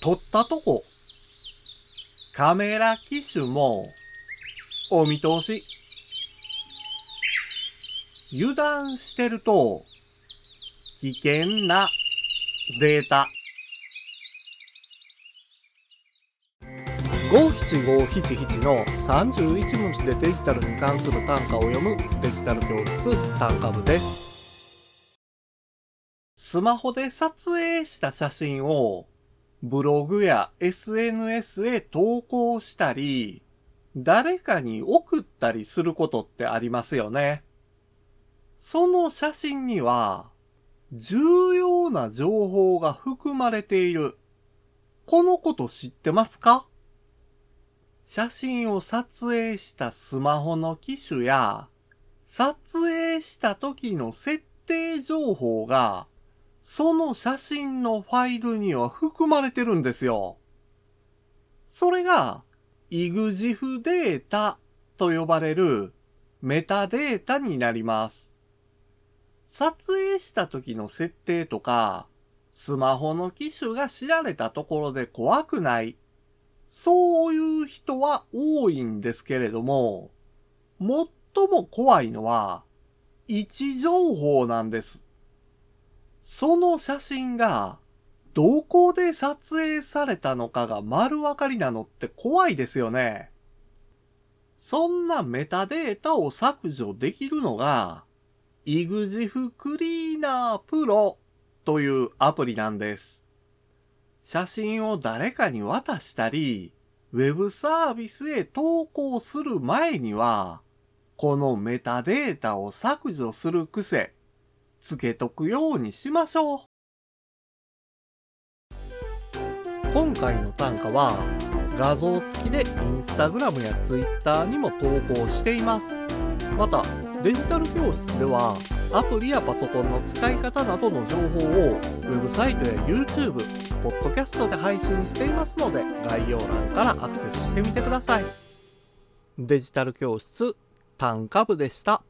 撮ったとこ。カメラ機種も、お見通し。油断してると、危険なデータ。五七五七七の31文字でデジタルに関する単価を読むデジタル教室単価部です。スマホで撮影した写真をブログや SNS へ投稿したり、誰かに送ったりすることってありますよね。その写真には、重要な情報が含まれている。このこと知ってますか？写真を撮影したスマホの機種や、撮影した時の設定情報が、その写真のファイルには含まれてるんですよ。それが、EXIF データと呼ばれるメタデータになります。撮影した時の設定とか、スマホの機種が知られたところで怖くない。そういう人は多いんですけれども、最も怖いのは、位置情報なんです。その写真が、どこで撮影されたのかが丸分かりなのって怖いですよね。そんなメタデータを削除できるのが、EXIF クリーナープロというアプリなんです。写真を誰かに渡したり、ウェブサービスへ投稿する前には、このメタデータを削除する癖、つけとくようにしましょう。今回の単価は画像付きでインスタグラムやツイッターにも投稿しています。また、デジタル教室ではアプリやパソコンの使い方などの情報をウェブサイトや YouTube、ポッドキャストで配信していますので概要欄からアクセスしてみてください。デジタル教室単価部でした。